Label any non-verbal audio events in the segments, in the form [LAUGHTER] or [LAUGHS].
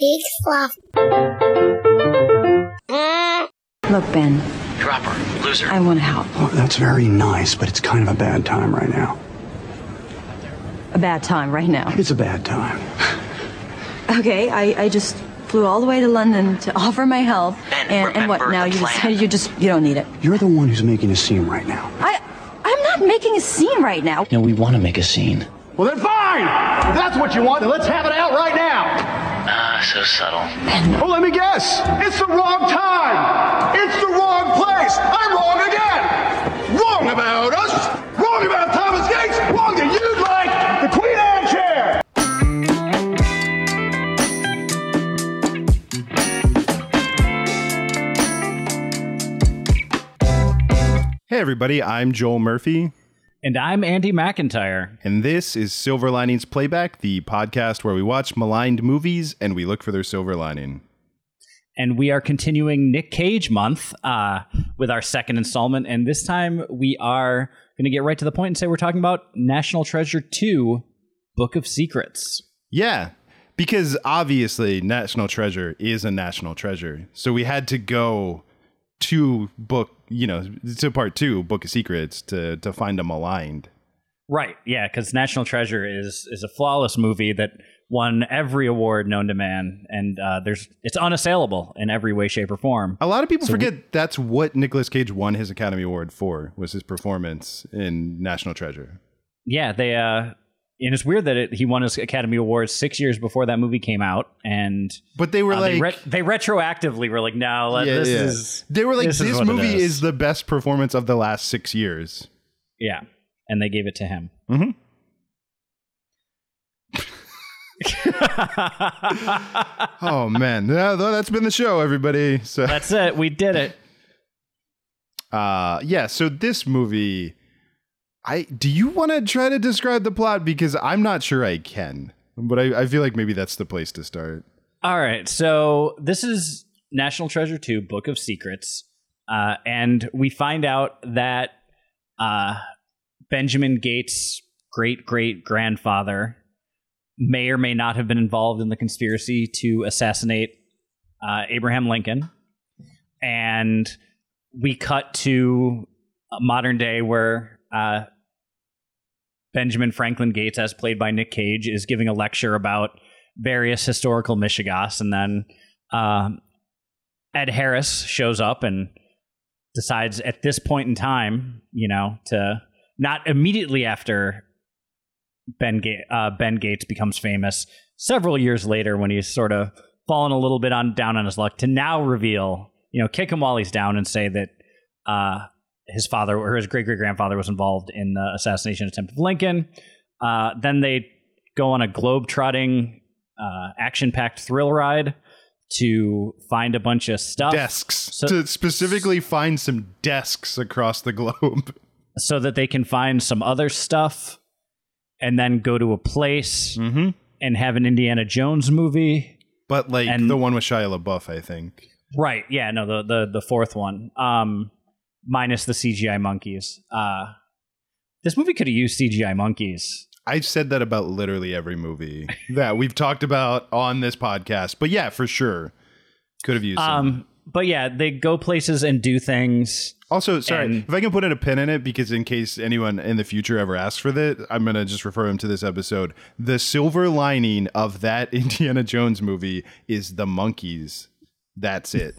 Big fluff. Mm. Look, Ben, Dropper, loser. I want to help. Well, that's very nice, but it's kind of a bad time right now. A bad time right now. It's a bad time. [LAUGHS] Okay, I, I just flew all the way to London to [LAUGHS] offer my help. Ben, and, and what? Now you decided you just you don't need it. You're the one who's making a scene right now. I I'm not making a scene right now. No, we want to make a scene. Well, then fine! If that's what you want, then let's have it out right now! So subtle. Oh, let me guess. It's the wrong time! It's the wrong place! I'm wrong again! Wrong about us! Wrong about Thomas Gates! Wrong that you'd like the Queen Anne chair! Hey, everybody, I'm Joel Murphy, And I'm Andy McIntyre. and this is Silver Linings Playback, the podcast where we watch maligned movies and we look for their silver lining. And we are continuing Nick Cage month uh, with our second installment. And this time we are going to get right to the point and say we're talking about National Treasure 2 Book of Secrets. Yeah, because obviously National Treasure is a national treasure. So we had to go to book, you know, to part two, Book of Secrets, to, to find them aligned. Right. Yeah. Because National Treasure is is a flawless movie that won every award known to man. And uh, there's it's unassailable in every way, shape, or form. A lot of people forget that's what Nicolas Cage won his Academy Award for, was his performance in National Treasure. Yeah. They, uh, and it's weird that it, he won his Academy Award six years before that movie came out. And But they were uh, like, they, re- they retroactively were like, no, Yeah, this yeah. is. they were like, this this, is movie is." is the best performance of the last six years. Yeah. And they gave it to him. Mhm. [LAUGHS] Oh man, yeah, that's been the show, everybody. So, That's it. We did it. [LAUGHS] uh, yeah. So this movie, I do you want to try to describe the plot because I'm not sure I can, but I, I feel like maybe that's the place to start. All right. So this is National Treasure 2 Book of Secrets. Uh, and we find out that uh, Benjamin Gates' great great grandfather may or may not have been involved in the conspiracy to assassinate uh, Abraham Lincoln. And we cut to modern day where uh, Benjamin Franklin Gates, as played by Nick Cage, is giving a lecture about various historical Michigas, and then um, Ed Harris shows up and decides at this point in time, you know, to not immediately after Ben Ga- uh, Ben Gates becomes famous, several years later when he's sort of fallen a little bit on down on his luck, to now reveal, you know, kick him while he's down and say that uh, his father or his great great grandfather was involved in the assassination attempt of Lincoln. Uh, then they go on a globe trotting, uh, action packed thrill ride to find a bunch of stuff Desks So- to specifically find some desks across the globe. [LAUGHS] so that they can find some other stuff and then go to a place Mm-hmm. and have an Indiana Jones movie. But like And- the one with Shia LaBeouf, I think. Right. Yeah, no, the the the fourth one. Um minus the CGI monkeys. Uh this movie could have used CGI monkeys. I've said that about literally every movie [LAUGHS] that we've talked about on this podcast. But yeah, for sure. Could have used some. Um but yeah, they go places and do things. Also, sorry, and- if I can put in a pin in it, because in case anyone in the future ever asks for that, I'm going to just refer him to this episode. The silver lining of that [LAUGHS] Indiana Jones movie is the monkeys. That's it.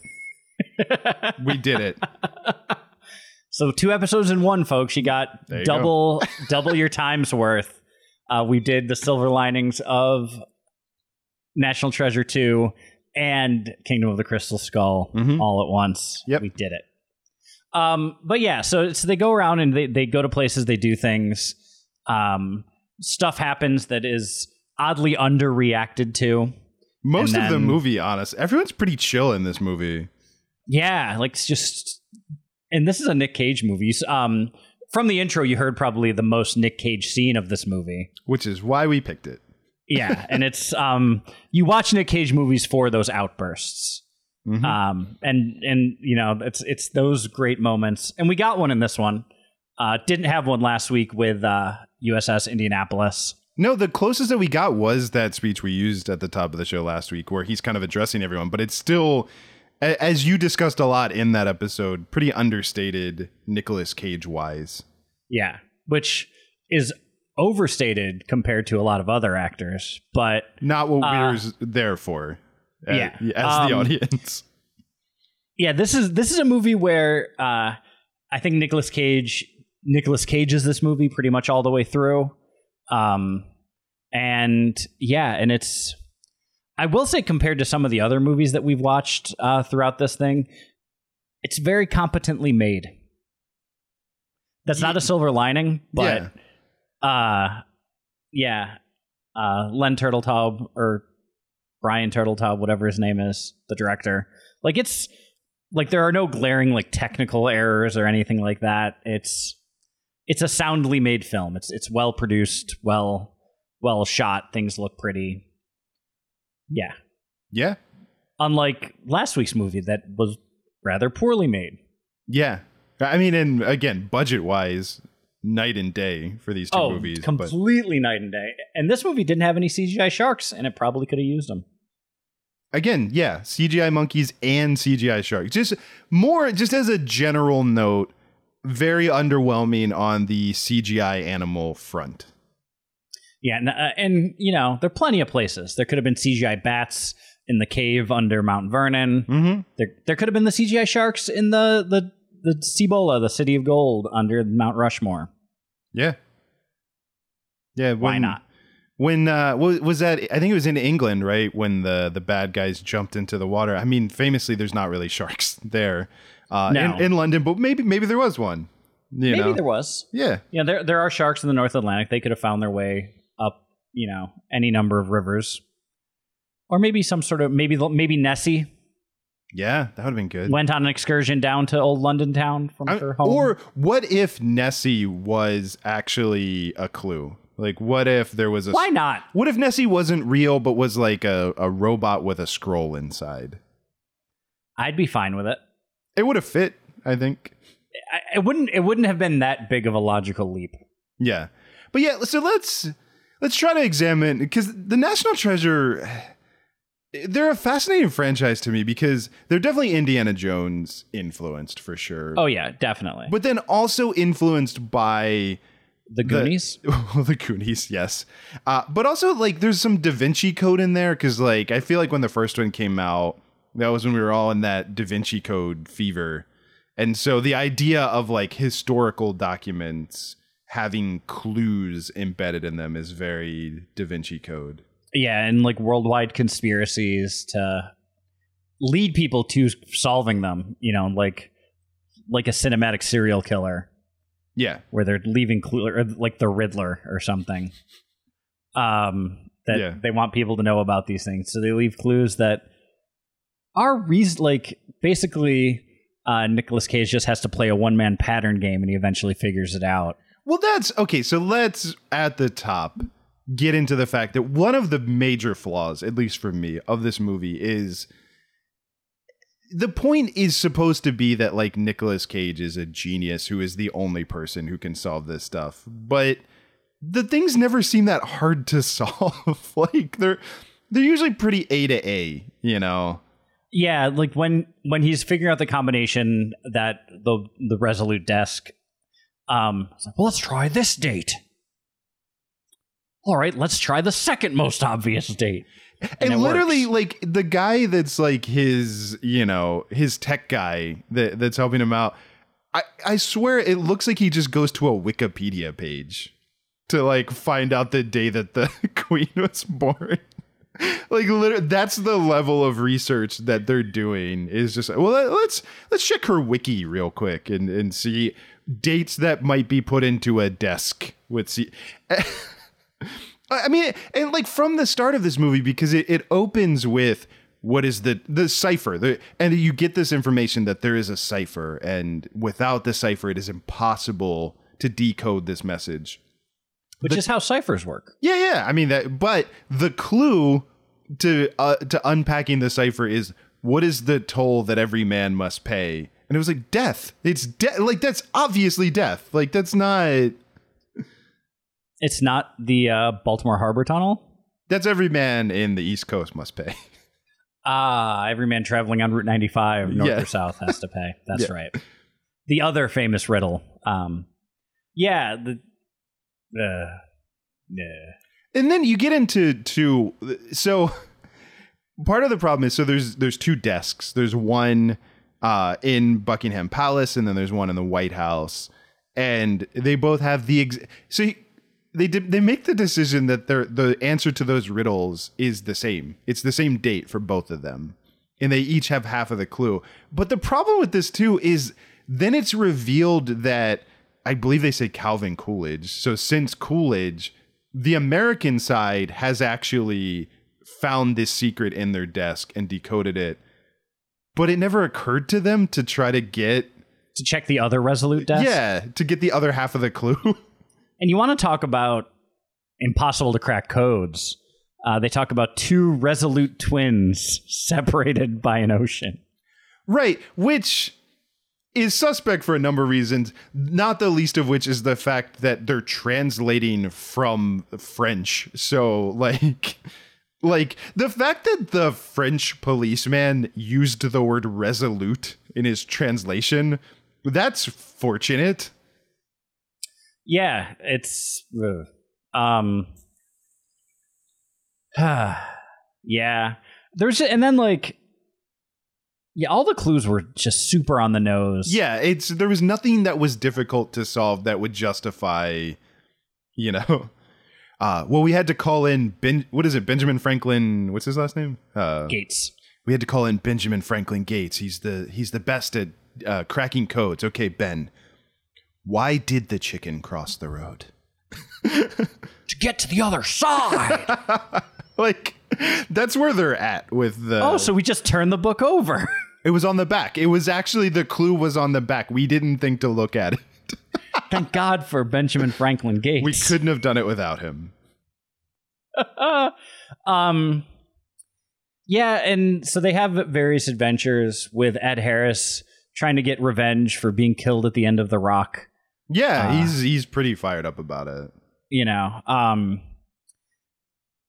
[LAUGHS] we did it. So two episodes in one, folks. You got you double [LAUGHS] double your time's worth. Uh, we did the silver linings of National Treasure two and Kingdom of the Crystal Skull Mhm. all at once. Yep. we did it. Um, but yeah, so so they go around and they they go to places, they do things. Um, stuff happens that is oddly underreacted to. Most And of the movie, honest, everyone's pretty chill in this movie. Yeah, like it's just and this is a Nick Cage movie. So, Um from the intro you heard probably the most Nick Cage scene of this movie. which is why we picked it. Yeah, and it's um you watch Nick Cage movies for those outbursts. Mhm. Um and and you know, it's it's those great moments. And we got one in this one. Uh didn't have one last week with uh USS Indianapolis. No, the closest that we got was that speech we used at the top of the show last week, where he's kind of addressing everyone, but it's still, as you discussed a lot in that episode, pretty understated Nicolas Cage wise. Yeah, which is overstated compared to a lot of other actors, but Not what Uh, we're there for. yeah. as the Um, audience. [LAUGHS] yeah, this is this is a movie where uh, I think Nicolas Cage Nicolas Cages this movie pretty much all the way through. Um, and yeah, and it's I will say compared to some of the other movies that we've watched uh, throughout this thing, it's very competently made. That's not a silver lining, but uh yeah. Uh Len Turteltaub or Brian Turteltaub, whatever his name is, the director. Like it's like there are no glaring like technical errors or anything like that. It's it's a soundly made film. It's it's well produced, well well shot. Things look pretty. Yeah. Yeah. Unlike last week's movie that was rather poorly made. Yeah. I mean, and again, budget wise, night and day for these two oh, movies. but- completely night and day. And this movie didn't have any CGI sharks, and it probably could have used them. again, yeah, CGI monkeys and CGI sharks. Just more, just as a general note, very underwhelming on the CGI animal front. Yeah, and, uh, and you know there are plenty of places. There could have been CGI bats in the cave under Mount Vernon. Mm-hmm. There, there could have been the CGI sharks in the the the Cibola, the city of gold, under Mount Rushmore. Yeah. Yeah. Why not? When uh, was, that? I think it was in England, right? When the the bad guys jumped into the water. I mean, famously, there's not really sharks [LAUGHS] there uh, No. in, in London, but maybe maybe there was one. You Maybe know? there was. Yeah. Yeah, there there are sharks in the North Atlantic. They could have found their way you know, any number of rivers, or maybe some sort of maybe maybe Nessie Yeah, that would have been good. went on an excursion down to old London town from I- her home. Or what if Nessie was actually a clue? Like, what if there was a. why not? What if Nessie wasn't real, but was like a, a robot with a scroll inside? I'd be fine with it. It would have fit, I think. I, it wouldn't. It wouldn't have been that big of a logical leap. Yeah. But yeah, so let's let's try to examine because the National Treasure they're a fascinating franchise to me because they're definitely Indiana Jones influenced for sure. Oh yeah, definitely. But then also influenced by the Goonies. [LAUGHS] The, the Goonies, yes. Uh, but also, like, there's some Da Vinci Code in there because, like, I feel like when the first one came out, that was when we were all in that Da Vinci Code fever. And so the idea of, like, historical documents having clues embedded in them is very Da Vinci Code. yeah, and like worldwide conspiracies to lead people to solving them. You know, like like a cinematic serial killer Yeah. where they're leaving clue or like the Riddler or something. Um, that Yeah. they want people to know about these things, so they leave clues that are reason like basically. Uh, Nicolas Cage just has to play a one man pattern game and he eventually figures it out. Well, that's okay. So let's at the top get into the fact that one of the major flaws, at least for me, of this movie is the point is supposed to be that like Nicolas Cage is a genius who is the only person who can solve this stuff, but the things never seem that hard to [LAUGHS] solve. like they're they're usually pretty A to A, you know. Yeah, like when when he's figuring out the combination that the the resolute desk um like, well let's try this date. All right, let's try the second most obvious date. and it literally works. like the guy that's like his you know his tech guy that that's helping him out i i swear it looks like he just goes to a wikipedia page to like find out the day that the [LAUGHS] queen was born like literally that's the level of research that they're doing is just well let's let's check her wiki real quick and and see dates that might be put into a desk with see [LAUGHS] I mean, and like from the start of this movie, because it, it opens with what is the the cipher, the, and you get this information that there is a cipher, and without the cipher, it is impossible to decode this message. Which is how ciphers work. Yeah, yeah. I mean that, but the clue to uh, to unpacking the cipher is what is the toll that every man must pay, and it was like death. It's death. Like that's obviously death. Like that's not. It's not the uh, Baltimore Harbor Tunnel. That's every man in the East Coast must pay. [LAUGHS] Ah, every man traveling on Route 95, north Yeah. or south, has to pay. [LAUGHS] That's Yeah. right. The other famous riddle. Um, yeah, the. Uh, yeah. and then you get into to so [LAUGHS] part of the problem is so there's there's two desks there's one uh in buckingham palace and then there's one in the white house. And they both have the ex- so you- they did they make the decision that their the answer to those riddles is the same. It's the same date for both of them. And they each have half of the clue. But the problem with this too is then it's revealed that i believe they say calvin coolidge. So since coolidge the American side has actually found this secret in their desk and decoded it, but it never occurred to them to try to get To check the other Resolute desk. yeah to get the other half of the clue. [LAUGHS] And you want to talk about impossible to crack codes. Uh, they talk about two Resolute twins [LAUGHS] separated by an ocean. right, which is suspect for a number of reasons, not the least of which is the fact that they're translating from French. So [LAUGHS] like like the fact that the French policeman used the word resolute in his translation, that's fortunate. Yeah, it's um [SIGHS] yeah. There's and then like yeah, all the clues were just super on the nose. Yeah, it's there was nothing that was difficult to solve that would justify, you know. Uh, well, we had to call in ben. What is it, Benjamin Franklin? What's his last name? Uh, Gates. we had to call in Benjamin Franklin Gates. He's the he's the best at uh, cracking codes. Okay, Ben. Why did the chicken cross the road? [LAUGHS] To get to the other side. [LAUGHS] Like that's where they're at with the. oh, so we just turned the book over. it was on the back. It was actually the clue was on the back. We didn't think to look at it. [LAUGHS] Thank God for Benjamin Franklin Gates. We couldn't have done it without him. [LAUGHS] um yeah and so they have various adventures with ed harris trying to get revenge for being killed at the end of the rock Yeah, Ah. he's he's pretty fired up about it. you know um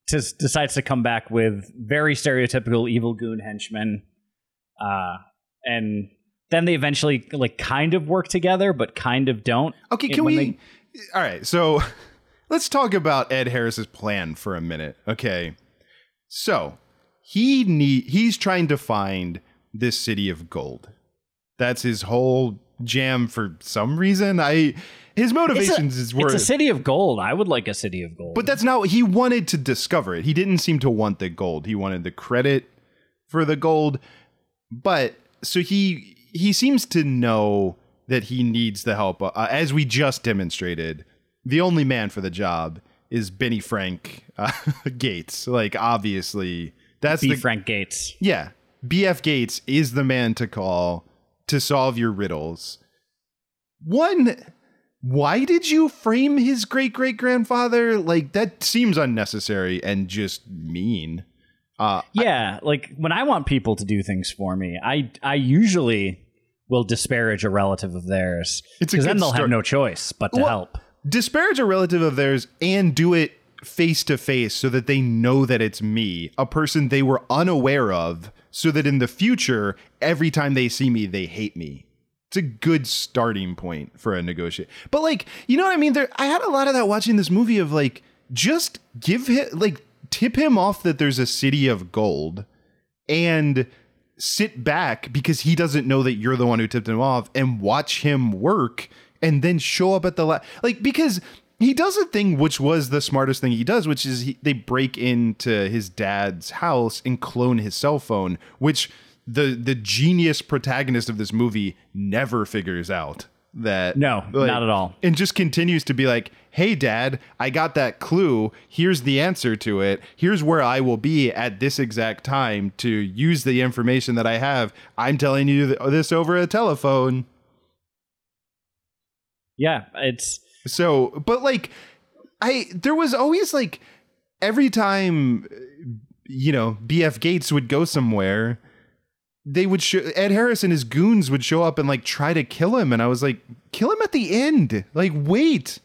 just decides to come back with very stereotypical evil goon henchmen uh and then they eventually like kind of work together but kind of don't Okay, can we? they- All right, so [LAUGHS] let's talk about Ed Harris's plan for a minute. Okay, so he need he's trying to find this city of gold. That's his whole jam for some reason. I his it's a, motivations is were it's a city of gold i would like a city of gold But that's not he wanted to discover it. He didn't seem to want the gold. He wanted the credit for the gold. But so he he seems to know that he needs the help. Uh, as we just demonstrated, the only man for the job is Benny Frank uh, [LAUGHS] Gates. Like obviously, that's B. the frank gates yeah. BF Gates is the man to call to solve your riddles. One, why did you frame his great great grandfather? Like, that seems unnecessary and just mean. Uh, Yeah, like when I want people to do things for me, I I usually will disparage a relative of theirs because then they'll start. have no choice but to Well- help. disparage a relative of theirs and do it face to face so that they know that it's me, a person they were unaware of, so that in the future, every time they see me, they hate me. It's a good starting point for a negotiate. But like, you know what I mean? There I had a lot of that watching this movie of like, just give him like tip him off that there's a city of gold and sit back because he doesn't know that you're the one who tipped him off and watch him work and then show up at the la- like because he does a thing which was the smartest thing he does which is he, they break into his dad's house and clone his cell phone which the the genius protagonist of this movie never figures out that No, not at all. and just continues to be like, "Hey, Dad, I got that clue. Here's the answer to it. Here's where I will be at this exact time to use the information that I have. I'm telling you this over a telephone." Yeah, it's So, but like, I there was always like every time, uh, you know, BF Gates would go somewhere. They would show Ed Harris and his goons would show up and like try to kill him, and I was like, kill him at the end. Like, wait,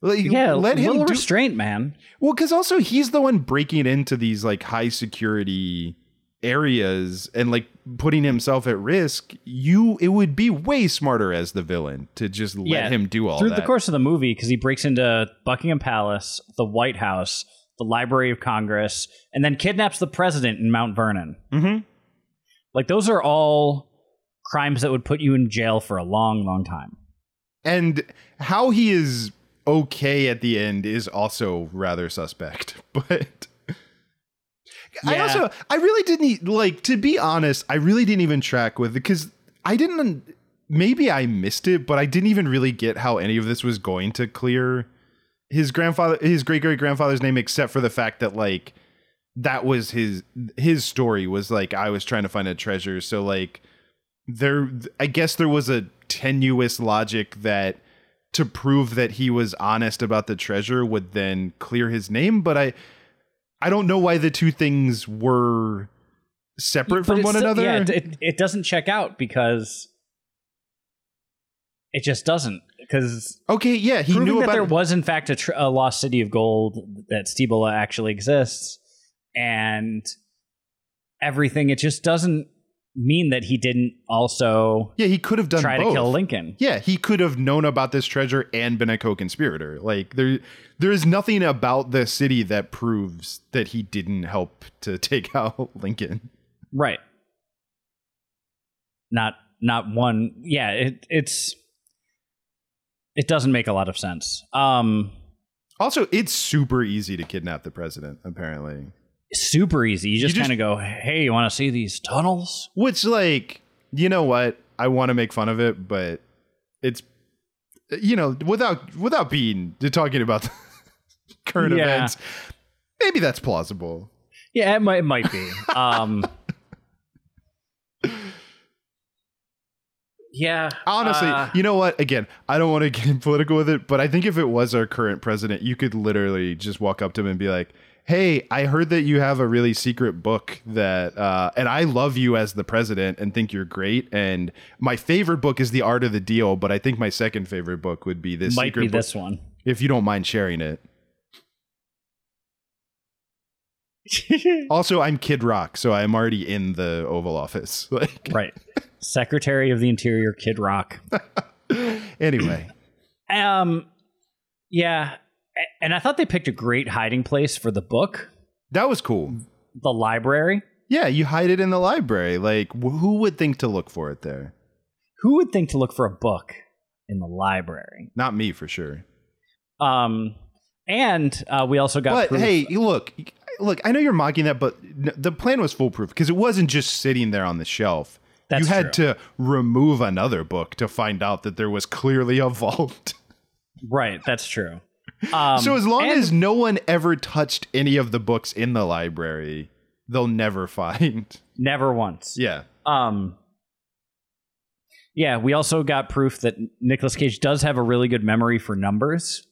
Like, Yeah, let him do. restraint, man. Well, because also he's the one breaking into these like high security areas and like putting himself at risk. You, it would be way smarter as the villain to just let Yeah, him do all through that. the course of the movie because he breaks into Buckingham Palace, the White House, the Library of Congress, and then kidnaps the president in Mount Vernon. Mhm. Like those are all crimes that would put you in jail for a long, long time. and how he is okay at the end is also rather suspect. [LAUGHS] But I also I really didn't like to be honest, I really didn't even track with it because I didn't maybe I missed it, but I didn't even really get how any of this was going to clear his grandfather his great great grandfather's name except for the fact that like that was his his story was like I was trying to find a treasure so like there I guess there was a tenuous logic that to prove that he was honest about the treasure would then clear his name but I I don't know why the two things were separate from one still- another. Yeah, it, it, doesn't check out because it just doesn't. Because okay, yeah, he knew that about there was in fact a, tr- a lost city of gold that Cibola actually exists, and everything. It just doesn't mean that he didn't also Yeah, he could have done try both. to kill Lincoln. Yeah, he could have known about this treasure and been a co-conspirator. Like there there is nothing about the city that proves that he didn't help to [LAUGHS] take out Lincoln. Right. Not not one. Yeah, it it's it doesn't make a lot of sense. Um Also, it's super easy to kidnap the president, apparently. Super easy. You just, just- kind of go, "Hey, you want to see these tunnels?" Which like, you know what? I want to make fun of it, but it's you know, without without being talking about [LAUGHS] current Yeah. events, maybe that's plausible. Yeah, it might, it might be. [LAUGHS] Um Yeah. Honestly, uh, you know what? Again, I don't want to [LAUGHS] get political with it, but I think if it was our current president, you could literally just walk up to him and be like, "Hey, I heard that you have a really secret book that, uh, and I love you as the president and think you're great. And my favorite book is The Art of the Deal, but I think my second favorite book would be this might secret be book. this one. If you don't mind sharing it. [LAUGHS] Also, I'm Kid Rock, so I'm already in the Oval Office. [LAUGHS] Like, right. Secretary of the Interior Kid Rock. [LAUGHS] anyway, Um yeah, and I thought they picked a great hiding place for the book, that was cool. the library. Yeah, you hide it in the library. Like, wh- who would think to look for it there? Who would think to look for a book in the library? Not me for sure. Um and uh, we also got But proof- hey, look, look. I know you're mocking that, but n- the plan was foolproof because it wasn't just sitting there on the shelf. That's you had true. to remove another book to find out that there was clearly a [LAUGHS] vault. right, that's true. Um, so as long and- as no one ever touched any of the books in the library, they'll never [LAUGHS] find. never once. Yeah. Um Yeah, we also got proof that Nicolas Cage does have a really good memory for numbers.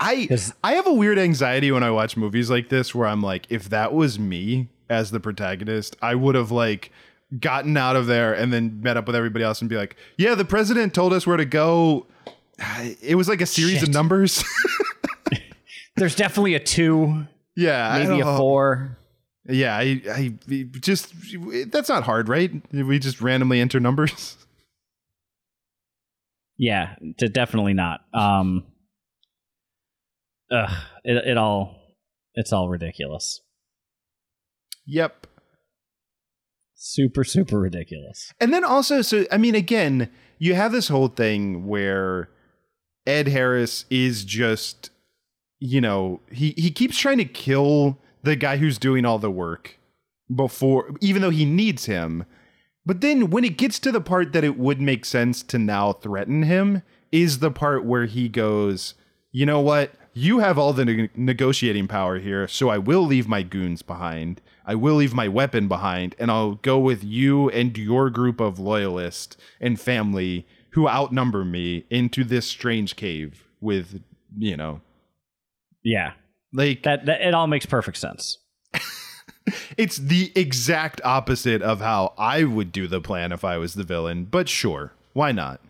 I I have a weird anxiety when I watch movies like this where I'm like, if that was me as the protagonist, I would have like gotten out of there and then met up with everybody else and be like, yeah, the president told us where to go. It was like a series of numbers. [LAUGHS] There's definitely a 2, yeah, maybe a 4. Yeah, I, I just that's not hard, right? We just randomly enter numbers. [LAUGHS] Yeah, definitely not. Um Ugh, it, it all it's all ridiculous. Yep. Super super ridiculous. And then also, so I mean, again, you have this whole thing where Ed Harris is just, you know, he he keeps trying to kill the guy who's doing all the work before, even though he needs him. But then when it gets to the part that it would make sense to now threaten him, is the part where he goes, you know what? You have all the neg- negotiating power here, so I will leave my goons behind. I will leave my weapon behind, and I'll go with you and your group of loyalists and family who outnumber me into this strange cave with, you know, Yeah. like That, that it all makes perfect sense. [LAUGHS] it's the exact opposite of how I would do the plan if I was the villain, but sure, why not?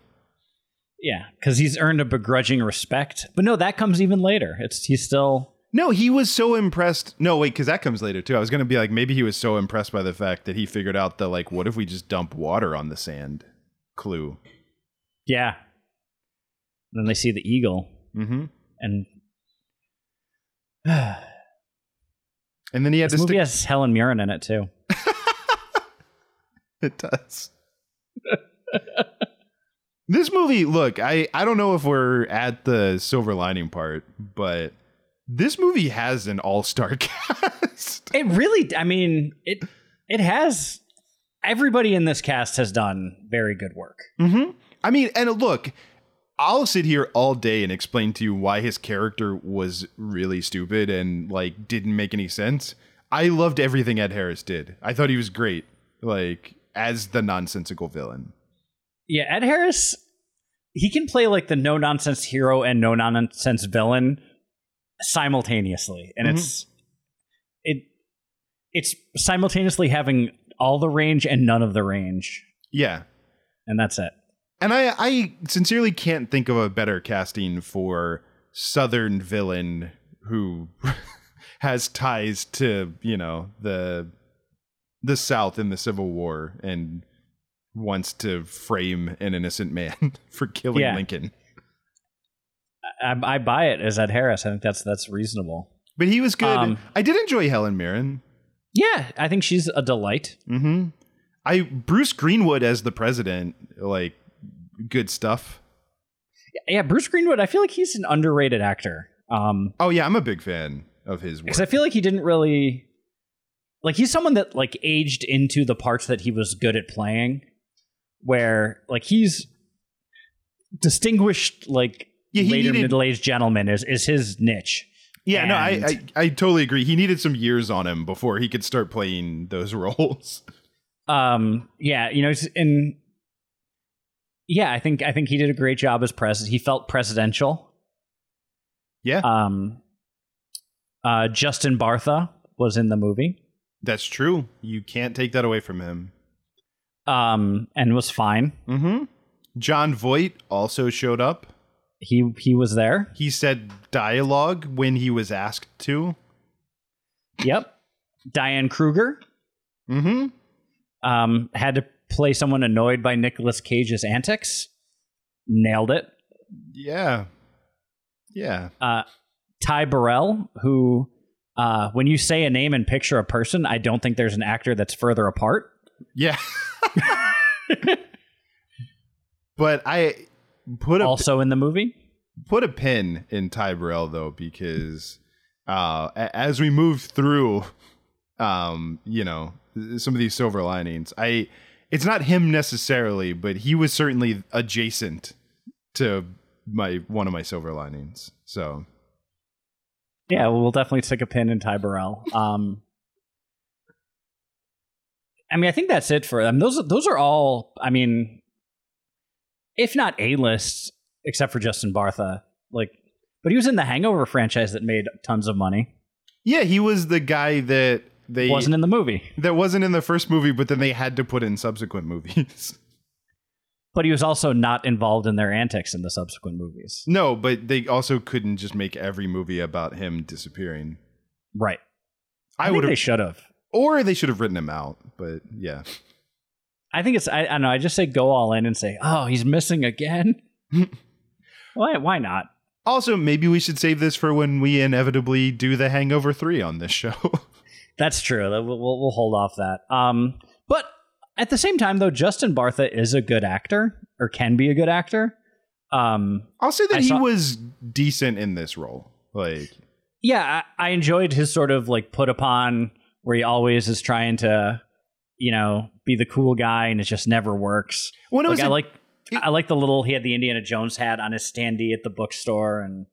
Yeah, because he's earned a begrudging respect. But no, that comes even later. It's he's still No, he was so impressed. No, wait, because that comes later too. I was gonna be like, maybe he was so impressed by the fact that he figured out the like, what if we just dump water on the sand? Clue. Yeah. then they see the eagle Mm-hmm. and [SIGHS] And then he had this to movie stick. has Helen Mirren in it too. [LAUGHS] It does. [LAUGHS] this movie, look, I I don't know if we're at the silver lining part, but this movie has an all-star [LAUGHS] cast. It really, I mean, it it has everybody in this cast has done very good work. I mean, and look, I'll sit here all day and explain to you why his character was really stupid and like didn't make any sense. I loved everything Ed Harris did. I thought he was great, like as the nonsensical villain. Yeah, Ed Harris, he can play like the no nonsense hero and no nonsense villain simultaneously, and mm-hmm. it's it it's simultaneously having all the range and none of the range, Yeah, and that's it. And I, I sincerely can't think of a better casting for Southern villain who [LAUGHS] has ties to, you know, the the South in the Civil War and wants to frame an innocent man [LAUGHS] for killing Yeah. Lincoln. I, I buy it as Ed Harris. I think that's that's reasonable. But he was good. Um, I did enjoy Helen Mirren. Yeah, I think she's a delight. Mm-hmm. I Bruce Greenwood as the president, like good stuff. Yeah, Bruce Greenwood. I feel like he's an underrated actor. Um, Oh yeah, I'm a big fan of his work. because I feel like he didn't really like he's someone that like aged into the parts that he was good at playing where like he's distinguished like Yeah, later needed- middle-aged gentleman is is his niche Yeah, no, I, I I totally agree. He needed some years on him before he could start playing those [LAUGHS] roles. um yeah you know and yeah i think i think he did a great job as president he felt presidential Yeah, um uh justin bartha was in the movie that's true. You can't take that away from him. um and was fine Mm-hmm. Jon Voight also showed up. he he was there He said dialogue when he was asked to. Yep. Diane Kruger Mm-hmm. um, had to play someone annoyed by Nicolas Cage's antics. Nailed it. Yeah. Yeah. Uh, Ty Burrell, who, uh, when you say a name and picture a person, I don't think there's an actor that's further apart. Yeah. [LAUGHS] but I put a Also in the movie. put a pin in Ty Burrell though because uh, as we move through, um, you know, some of these silver linings, I it's not him necessarily, but he was certainly adjacent to my one of my silver linings. So Yeah, well, we'll definitely stick a pin in Ty Burrell. Um, I mean, I think that's it for them. Those those are all. I mean, if not a list, except for Justin Bartha, like, but he was in the Hangover franchise that made tons of money. yeah, he was the guy that they Wasn't in the movie, that wasn't in the first movie, but then they had to put in subsequent movies. [LAUGHS] but he was also not involved in their antics in the subsequent movies. no, but they also couldn't just make every movie about him disappearing. Right. I, I, would they have, should have. or they should have written him out. But yeah. I think it's. I, I don't know. I just say go all in and say, "Oh, he's missing again." [LAUGHS] why? Why not? Also, maybe we should save this for when we inevitably do the Hangover 3 on this show. [LAUGHS] That's true. We'll, we'll, hold off that. Um, but at the same time, though, Justin Bartha is a good actor, or can be a good actor. Um, I'll say that I he saw- was decent in this role. Like, yeah, I, I enjoyed his sort of like put upon, where he always is trying to, you know, be the cool guy, and it just never works. when it Like was I a- like, I like the little. He had the Indiana Jones hat on his standee at the bookstore, and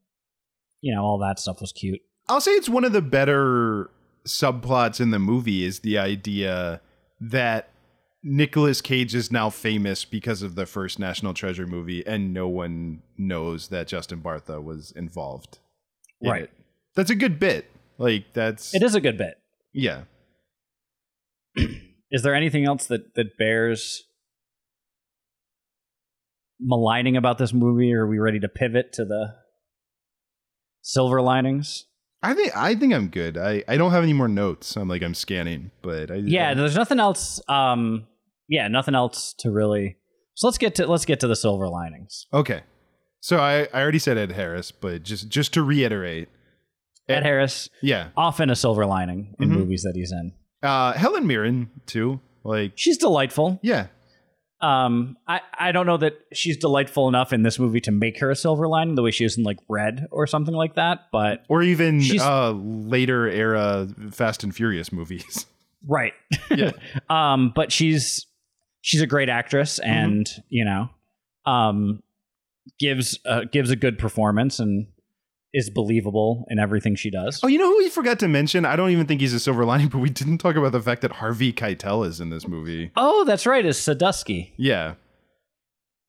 you know, all that stuff was cute. I'll say it's one of the better subplots in the movie is the idea that Nicolas Cage is now famous because of the first National Treasure movie, and no one knows that Justin Bartha was involved. in Right. it. That's a good bit. Like that's It is a good bit. yeah. [CLEARS THROAT] Is there anything else that that bears maligning about this movie, or are we ready to pivot to the silver linings? I think I think I'm good. I, I don't have any more notes. I'm like I'm scanning, but I, Yeah, there's nothing else. Um, yeah, nothing else to really. So let's get to let's get to the silver linings. Okay. So I, I already said Ed Harris, but just just to reiterate, Ed Harris, yeah, often a silver lining in Mhm. movies that he's in. uh, Helen Mirren too. Like, She's delightful. yeah, Um, I, I don't know that she's delightful enough in this movie to make her a silver lining the way she is in like Red or something like that. But or even uh, later era Fast and Furious movies. [LAUGHS] right, Yeah. [LAUGHS] um, but she's she's a great actress Mm-hmm. and you know, um, gives uh, gives a good performance and is believable in everything she does. Oh, you know who we forgot to mention? I don't even think he's a silver lining, [LAUGHS] but we didn't talk about the fact that Harvey Keitel is in this movie. Oh, that's right, is Sadusky. Yeah,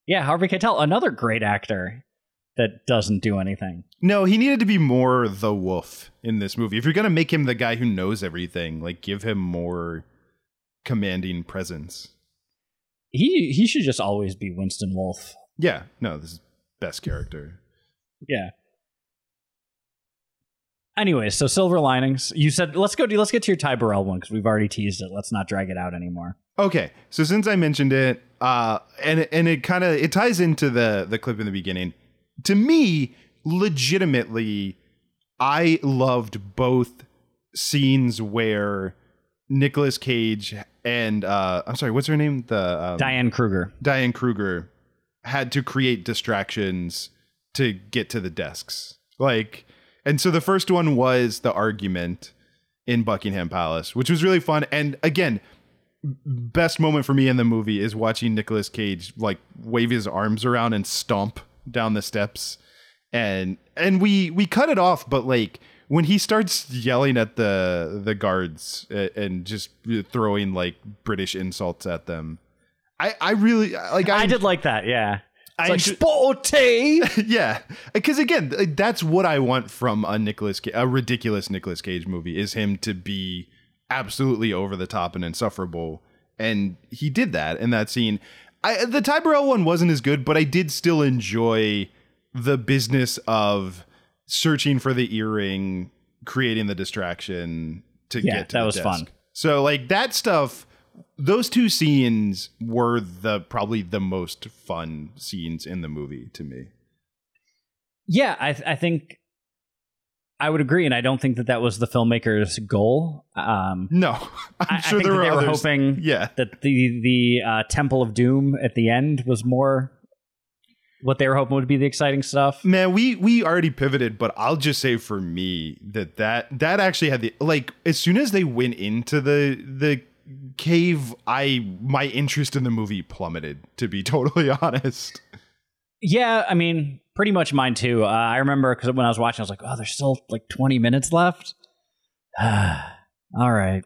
Yeah, Harvey Keitel, another great actor that doesn't do anything. no, he needed to be more the wolf in this movie. If you're gonna make him the guy who knows everything, like give him more commanding presence. He he should just always be Winston Wolf. Yeah, no, this is best character. Yeah. Anyways, so silver linings. You said let's go. Let's get to your Ty Burrell one because we've already teased it. Let's not drag it out anymore. Okay, so since I mentioned it, uh, and and it kind of it ties into the the clip in the beginning. To me, legitimately, I loved both scenes where Nicolas Cage and uh, I'm sorry, what's her name? The um, Diane Kruger. Diane Kruger had to create distractions to get to the desks. Like, and so the first one was the argument in Buckingham Palace, which was really fun. And again, best moment for me in the movie is watching Nicolas Cage like wave his arms around and stomp down the steps. And and we we cut it off, but like when he starts yelling at the the guards and just throwing like British insults at them, I I really like I did like that. Yeah. I like sporty. [LAUGHS] yeah, because again, that's what I want from a Nicolas, a ridiculous Nicolas Cage movie, is him to be absolutely over the top and insufferable, and he did that in that scene. I, the Ty Burrell one wasn't as good, but I did still enjoy the business of searching for the earring, creating the distraction to Yeah, get to that was desk. fun. So like that stuff those two scenes were the probably the most fun scenes in the movie to me. Yeah, I I think I would agree, and I don't think that that was the filmmaker's goal. Um, No, [LAUGHS] I'm I, I sure think there were they were others. hoping Yeah, that the the uh, Temple of Doom at the end was more what they were hoping would be the exciting stuff. man, we we already pivoted, but I'll just say for me that that that actually had the like as soon as they went into the the cave, I my interest in the movie plummeted. To be [LAUGHS] totally honest. Yeah, I mean, pretty much mine too. Uh, I remember because when I was watching, I was like, "Oh, there's still like 20 minutes left." [SIGHS] All right.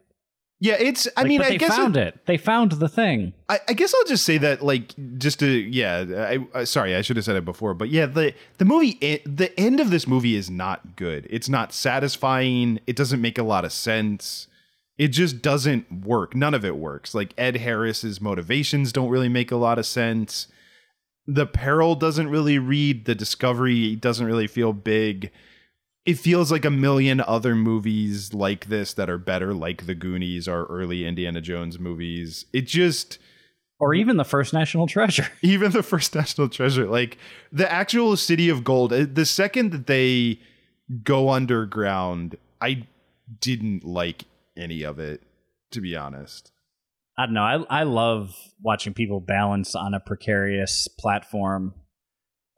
Yeah, it's. I Like, mean, I they guess found it. They found the thing. I, I guess I'll just say that, like, just to yeah. I, I sorry, I should have said it before, but yeah, the the movie, e- the end of this movie is not good. It's not satisfying. It doesn't make a lot of sense. It just doesn't work. None of it works. Like Ed Harris's motivations don't really make a lot of sense. The peril doesn't really read. The discovery doesn't really feel big. It feels like a million other movies like this that are better, like The Goonies or early Indiana Jones movies. It just Or even the first National Treasure. [LAUGHS] even the first national treasure like the actual city of gold uh, the second that they go underground i didn't like any of it to be honest I don't know. I I love watching people balance on a precarious platform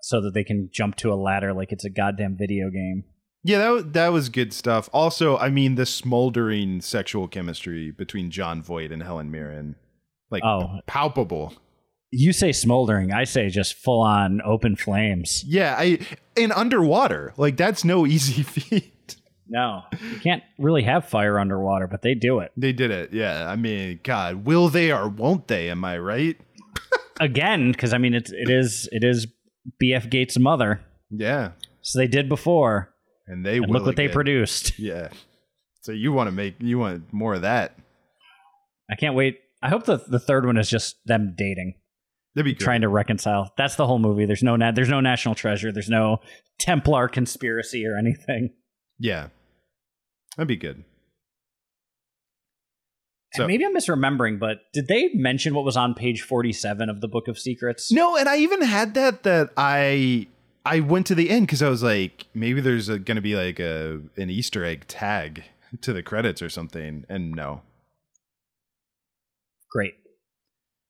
so that they can jump to a ladder like it's a goddamn video game. yeah that, that was good stuff also i mean the smoldering sexual chemistry between jon voight and helen mirren like Oh. palpable You say smoldering, I say just full on open flames. yeah i and underwater like that's no easy [LAUGHS] feat No, you can't really have fire underwater, but they do it they did it yeah i mean god will they or won't they am i right [LAUGHS] again because I mean it's it is it is BF Gates' mother, yeah so they did before. and they And will look what they produced. [LAUGHS] Yeah. So you want to make you want more of that? I can't wait. I hope the the third one is just them dating. That'd be good. trying to reconcile. That's the whole movie. There's no na- there's no national treasure. There's no Templar conspiracy or anything. Yeah. That'd be good. And So- maybe I'm misremembering, but did they mention what was on page 47 of the Book of Secrets? No, and I even had that that I I went to the end because I was like, maybe there's going to be like a an Easter egg tag to the credits or something, and no, Great.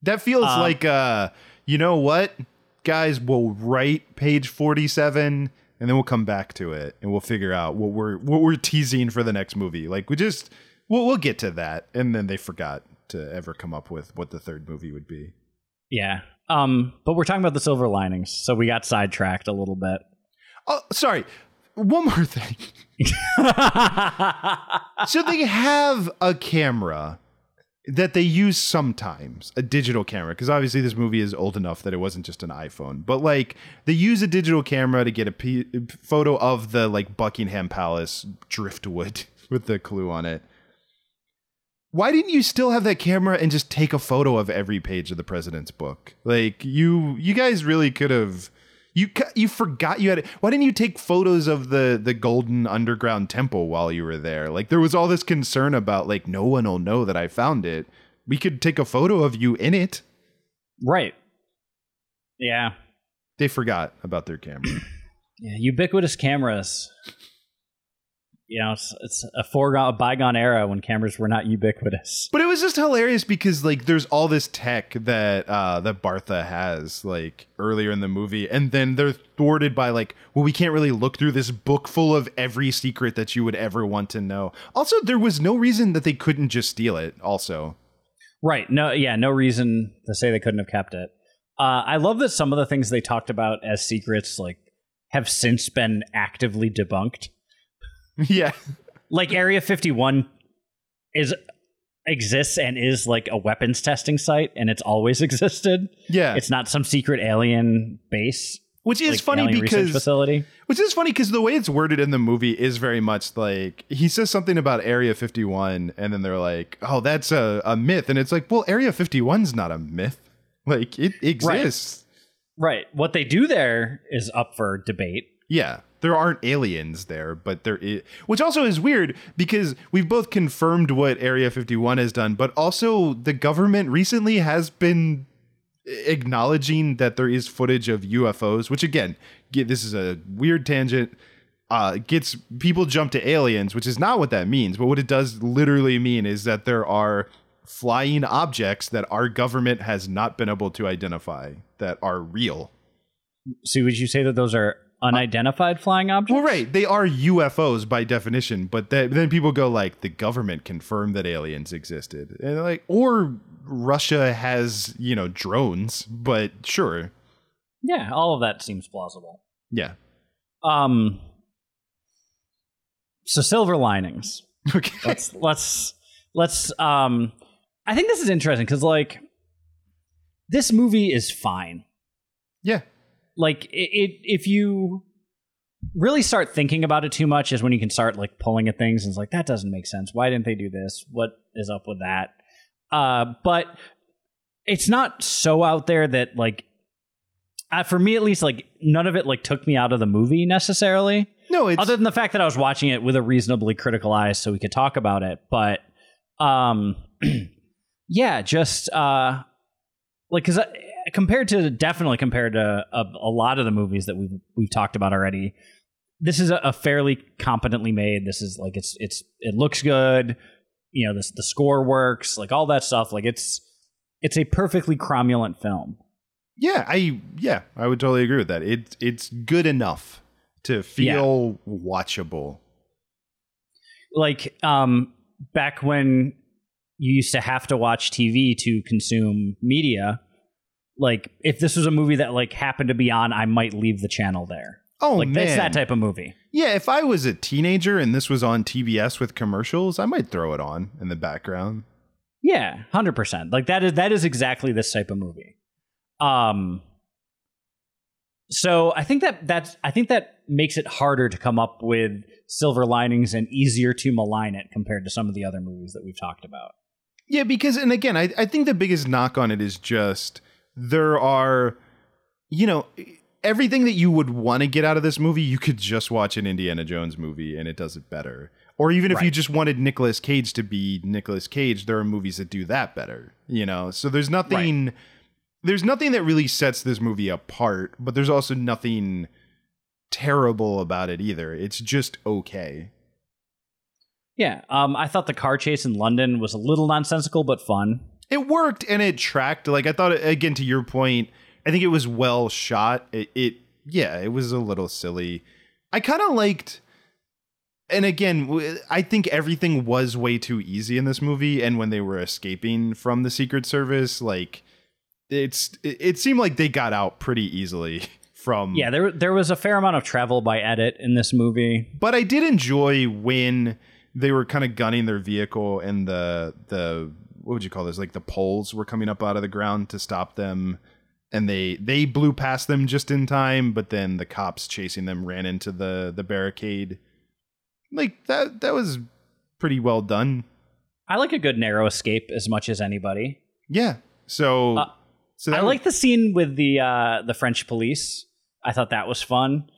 that feels Um, like uh, you know what, guys, we'll write page forty seven. And then we'll come back to it, and we'll figure out what we're what we're teasing for the next movie. Like we just we'll we'll get to that, and then they forgot to ever come up with what the third movie would be. Yeah. Um, but we're talking about the silver linings, so we got sidetracked a little bit. Oh, sorry. One more thing. [LAUGHS] so they have a camera that they use sometimes, a digital camera, because obviously this movie is old enough that it wasn't just an iPhone. But like they use a digital camera to get a p- photo of the like Buckingham Palace driftwood [LAUGHS] with the clue on it. Why didn't you still have that camera and just take a photo of every page of the president's book? Like you, you guys really could have. You you forgot you had it. Why didn't you take photos of the the golden underground temple while you were there? Like there was all this concern about like no one will know that I found it. We could take a photo of you in it. right. Yeah. They forgot about their camera. [CLEARS THROAT] Yeah. Ubiquitous cameras. You know, it's, it's a foregone, a bygone era when cameras were not ubiquitous. But it was just hilarious because like there's all this tech that uh that Bartha has like earlier in the movie and then they're thwarted by like well we can't really look through this book full of every secret that you would ever want to know. Also there was no reason that they couldn't just steal it also. Right. No, yeah, no reason to say they couldn't have kept it. Uh, I love that some of the things they talked about as secrets, like, have since been actively debunked. [LAUGHS] yeah. Like Area 51 is exists and is like a weapons testing site, and it's always [LAUGHS] existed. Yeah. It's not some secret alien base. Which is like, funny because facility. Which is funny because the way it's worded in the movie is very much like he says something about Area 51, and then they're like, "Oh, that's a, a myth," and it's like, "Well, Area 51's not a myth. [LAUGHS] Like it exists. Right. What they do there is up for debate. Yeah, there aren't aliens there, but there is." Which also is weird because we've both confirmed what Area 51 has done, but also the government recently has been acknowledging that there is footage of UFOs, which again, this is a weird tangent. Uh, gets people jump to aliens, which is not what that means. But what it does literally mean is that there are flying objects that our government has not been able to identify that are real. So would you say that those are unidentified flying objects? Well, right, they are UFOs by definition, but that, then people go like, the government confirmed that aliens existed, and like, or Russia has you know drones, but sure, Yeah, all of that seems plausible. yeah, Um so silver linings. [LAUGHS] okay, Let's let's let's um I think this is interesting cuz like this movie is fine. yeah, Like it, it if you really start thinking about it too much is when you can start like pulling at things and it's like that doesn't make sense. Why didn't they do this? What is up with that? Uh but it's not so out there that like uh, for me at least like none of it like took me out of the movie necessarily no, it's other than the fact that I was watching it with a reasonably critical eye so we could talk about it. But um [CLEARS THROAT] yeah, just uh like cuz compared to definitely compared to a, a lot of the movies that we've we've talked about already, this is a, a fairly competently made. This is like it's it's it looks good. You know, this the score works, like all that stuff. Like it's it's a perfectly cromulent film. yeah, I yeah, I would totally agree with that. It's it's good enough to feel watchable. like um back when you used to have to watch TV to consume media like if this was a movie that like happened to be on I might leave the channel there. Oh like man, that's that type of movie. Yeah, if I was a teenager and this was on TBS with commercials, I might throw it on in the background. yeah 100% like that is that is exactly this type of movie. Um so I think that that's I think that makes it harder to come up with silver linings and easier to malign it compared to some of the other movies that we've talked about. Yeah, because and again, I, I think the biggest knock on it is just there are, you know, everything that you would want to get out of this movie, you could just watch an Indiana Jones movie and it does it better. Or even if you just wanted Nicolas Cage to be Nicolas Cage, there are movies that do that better, you know? So there's nothing there's nothing that really sets this movie apart, but there's also nothing terrible about it either. It's just okay. Yeah, um, I thought the car chase in London was a little nonsensical but fun. It worked and it tracked like i thought again to your point i think it was well shot it, it yeah it was a little silly i kind of liked and again I think everything was way too easy in this movie and when they were escaping from the secret service like it's it, it seemed like they got out pretty easily [LAUGHS] from Yeah, there there was a fair amount of travel by edit in this movie. but I did enjoy when they were kind of gunning their vehicle and the the what would you call this like the poles were coming up out of the ground to stop them and they they blew past them just in time but then the cops chasing them ran into the the barricade like that that was pretty well done I like a good narrow escape as much as anybody. yeah so Uh, so I that like the scene with the uh, the French police. I thought that was fun.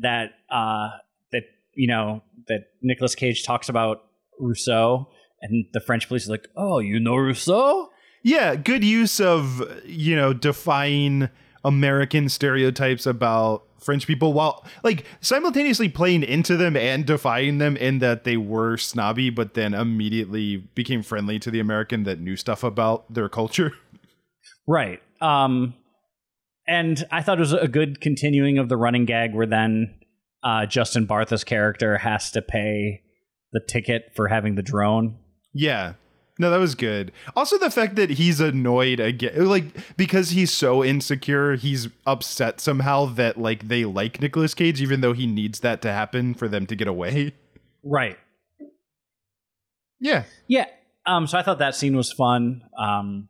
That uh, that you know that Nicolas Cage talks about Rousseau, and the French police are like, "Oh, you know Rousseau." Yeah, good use of, you know, defying American stereotypes about French people while like simultaneously playing into them and defying them in that they were snobby but then immediately became friendly to the American that knew stuff about their culture. [LAUGHS] Right. Um, and I thought it was a good continuing of the running gag where then uh, Justin Bartha's character has to pay the ticket for having the drone. Yeah. No, that was good. Also, the fact that he's annoyed again, like because he's so insecure, he's upset somehow that like they like Nicolas Cage, even though he needs that to happen for them to get away. Right. Yeah, Yeah. Um, so I thought that scene was fun. Um,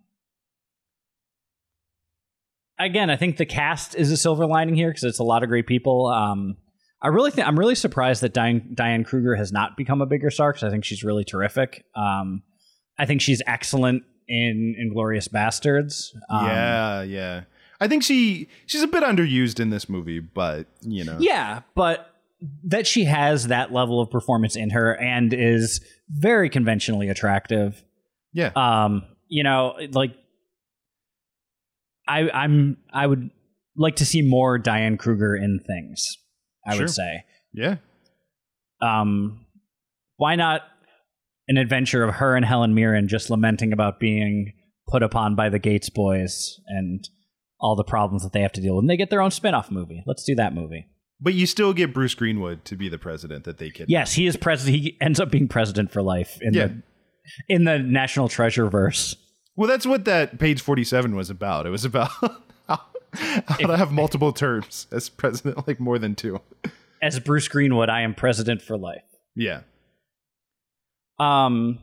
again, I think the cast is a silver lining here because it's a lot of great people. Um, I really think I'm really surprised that Diane, Diane Kruger has not become a bigger star because I think she's really terrific. Um, I think she's excellent in Inglourious Basterds. Um, yeah, yeah. I think she she's a bit underused in this movie, but you know, Yeah, but that she has that level of performance in her and is very conventionally attractive. yeah, Um, you know, like I I'm I would like to see more Diane Kruger in things. I Sure. would say. yeah. Um, why not an adventure of her and Helen Mirren just lamenting about being put upon by the Gates boys and all the problems that they have to deal with. And they get their own spin-off movie. Let's do that movie. But you still get Bruce Greenwood to be the president that they kidnapped. Yes, he is president. He ends up being president for life in Yeah. the in the National Treasure verse. Well, that's what that page forty-seven was about. It was about [LAUGHS] how, to have multiple terms as president, like more than two. As Bruce Greenwood, I am president for life. Yeah, Um,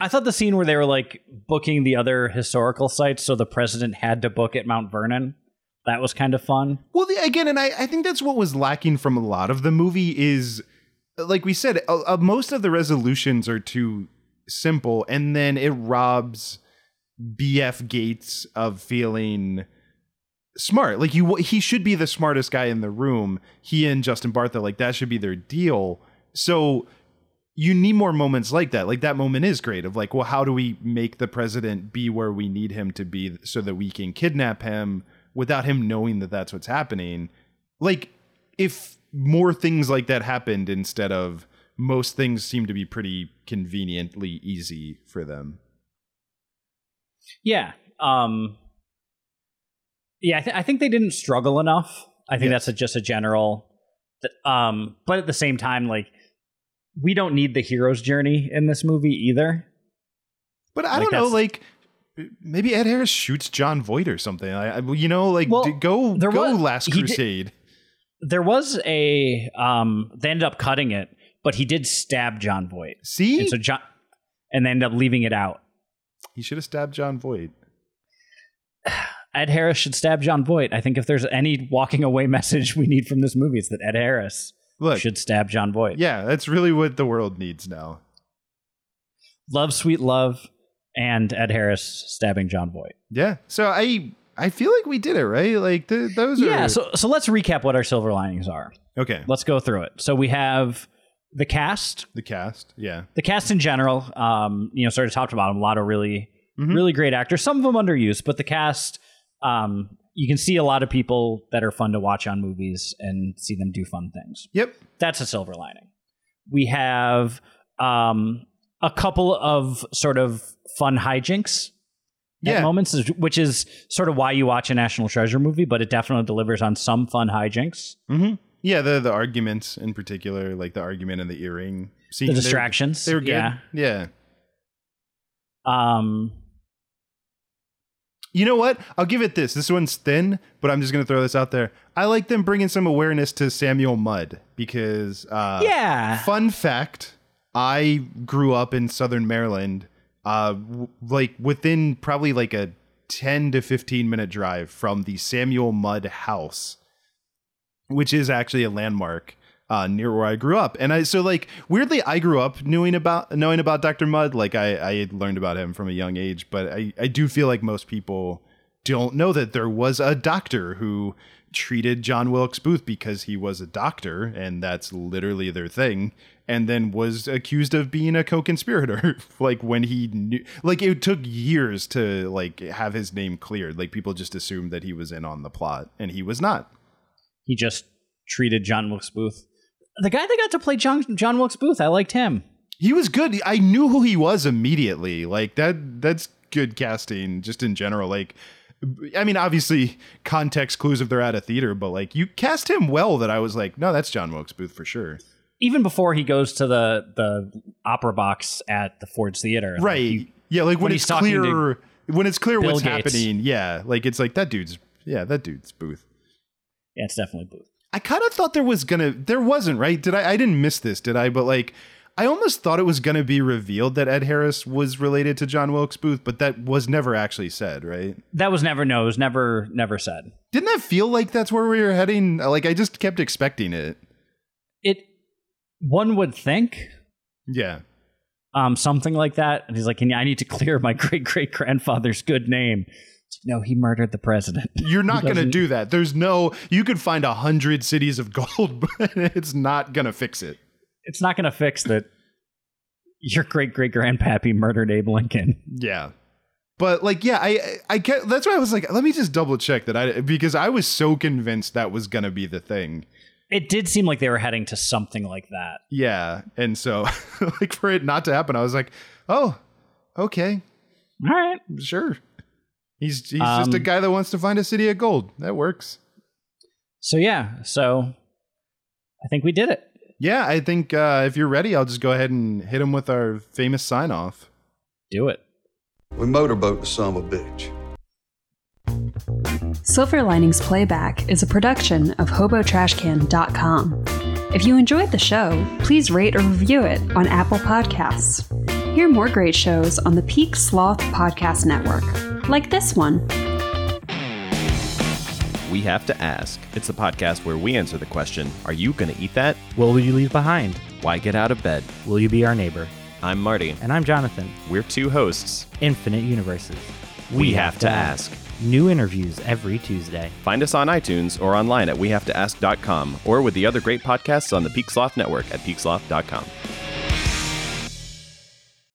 I thought the scene where they were like booking the other historical sites, so the president had to book at Mount Vernon. That was kind of fun. Well, the, again, and I, I think that's what was lacking from a lot of the movie is, like we said, uh, uh, most of the resolutions are too simple, and then it robs BF Gates of feeling smart. Like you, he should be the smartest guy in the room. He and Justin Bartha, like that should be their deal. So you need more moments like that. Like that moment is great of like, well, how do we make the president be where we need him to be so that we can kidnap him without him knowing that that's what's happening? Like if more things like that happened instead of most things seem to be pretty conveniently easy for them. Yeah. Um, yeah, I, th- I think they didn't struggle enough. I think Yeah. that's a, just a general. th- Um, but at the same time, like we don't need the hero's journey in this movie either. But I Like, don't know, like maybe Ed Harris shoots Jon Voight or something. I, I you know, like Well, d- go there go was- Last he did- Crusade. There was a um, they ended up cutting it, but he did stab Jon Voight, See, and so John, and they ended up leaving it out. He should have stabbed Jon Voight. [SIGHS] Ed Harris should stab Jon Voight. I think if there's any walking away [LAUGHS] message we need from this movie, it's that Ed Harris Look, should stab Jon Voight. yeah, that's really what the world needs now. Love, sweet love. and Ed Harris stabbing Jon Voight. Yeah. So I I feel like we did it right. Like th- those are Yeah, so so let's recap what our silver linings are. okay. Let's go through it. So we have the cast, The cast. Yeah. the cast in general. Um, you know, sort of top to bottom, a lot of really, Mhm. really great actors. Some of them underused, but the cast, um, you can see a lot of people that are fun to watch on movies and see them do fun things. Yep. That's a silver lining. We have um, a couple of sort of fun hijinks Yeah. moments, which is sort of why you watch a National Treasure movie, but it definitely delivers on some fun hijinks. Mm-hmm. Yeah. The the arguments in particular, like the argument and the earring. scene, The they were- distractions, They were good. yeah. Yeah. Um, You know what? I'll give it this. This one's thin, but I'm just going to throw this out there. I like them bringing some awareness to Samuel Mudd because, uh, yeah. Fun fact: I grew up in Southern Maryland, uh, w- like within probably like a ten to fifteen minute drive from the Samuel Mudd House, which is actually a landmark uh, near where I grew up. And I so like weirdly, I grew up knowing about knowing about Dr. Mudd. Like I I learned about him from a young age, but I I do feel like most people don't know that there was a doctor who treated John Wilkes Booth because he was a doctor and that's literally their thing and then was accused of being a co-conspirator [LAUGHS] like when he knew like it took years to like have his name cleared like people just assumed that he was in on the plot and he was not He just treated John Wilkes Booth. The guy that got to play John, John Wilkes Booth, I liked him. he was good. I knew who he was immediately. Like that that's good casting just in general. Like i mean obviously context clues if they're at a theater but like you cast him well that i was like no that's john wilkes booth for sure. Even before he goes to the the opera box at the Ford's Theater, like, right. he- yeah like when, when it's he's clear when it's clear Bill what's Gates. happening yeah. Like it's like that dude's yeah that dude's booth yeah, it's definitely Booth. i kind of thought there was gonna there wasn't right? Did i i didn't miss this did i? But like i almost thought it was gonna be revealed that ed harris was related to john wilkes booth but that was never actually said right? That was never no, it was never never said. didn't that feel like that's where we were heading? Like i just kept expecting it. It one would think. Yeah. Um something like that, and he's like, "Can I need to clear my [LAUGHS] great great grandfather's good name." It's like, no, he murdered the president. [LAUGHS] you're not gonna do that there's no you could find a hundred cities of gold [LAUGHS] but it's not gonna fix it It's not going to fix that. Your great great grandpappy murdered Abe Lincoln. Yeah. But like, yeah, I, I get, that's why I was like, let me just double check that I, because I was so convinced that was going to be the thing. It did seem like they were heading to something like that. Yeah. And so [LAUGHS] like for it not to happen, I was like, oh, okay, All right. sure. He's, he's just a Um, guy that wants to find a city of gold. That works. So yeah, so I think we did it. Yeah. I think, uh, if you're ready, I'll just go ahead and hit him with our famous sign off. Do it. We motorboat the son of a bitch. Silver Linings Playback is a production of HoboTrashCan.com. If you enjoyed the show, please rate or review it on Apple Podcasts. Hear more great shows on the Peak Sloth Podcast Network, like this one. We Have to Ask. It's a podcast where we answer the question Are you going to eat that? What will you leave behind? Why get out of bed? Will you be our neighbor? I'm Marty. And I'm Jonathan. We're two hosts. Infinite Universes. We, have, to ask. New interviews every Tuesday. Find us on iTunes or online at wehavetoask.com or with the other great podcasts on the Peak Sloth Network at peaksloth.com.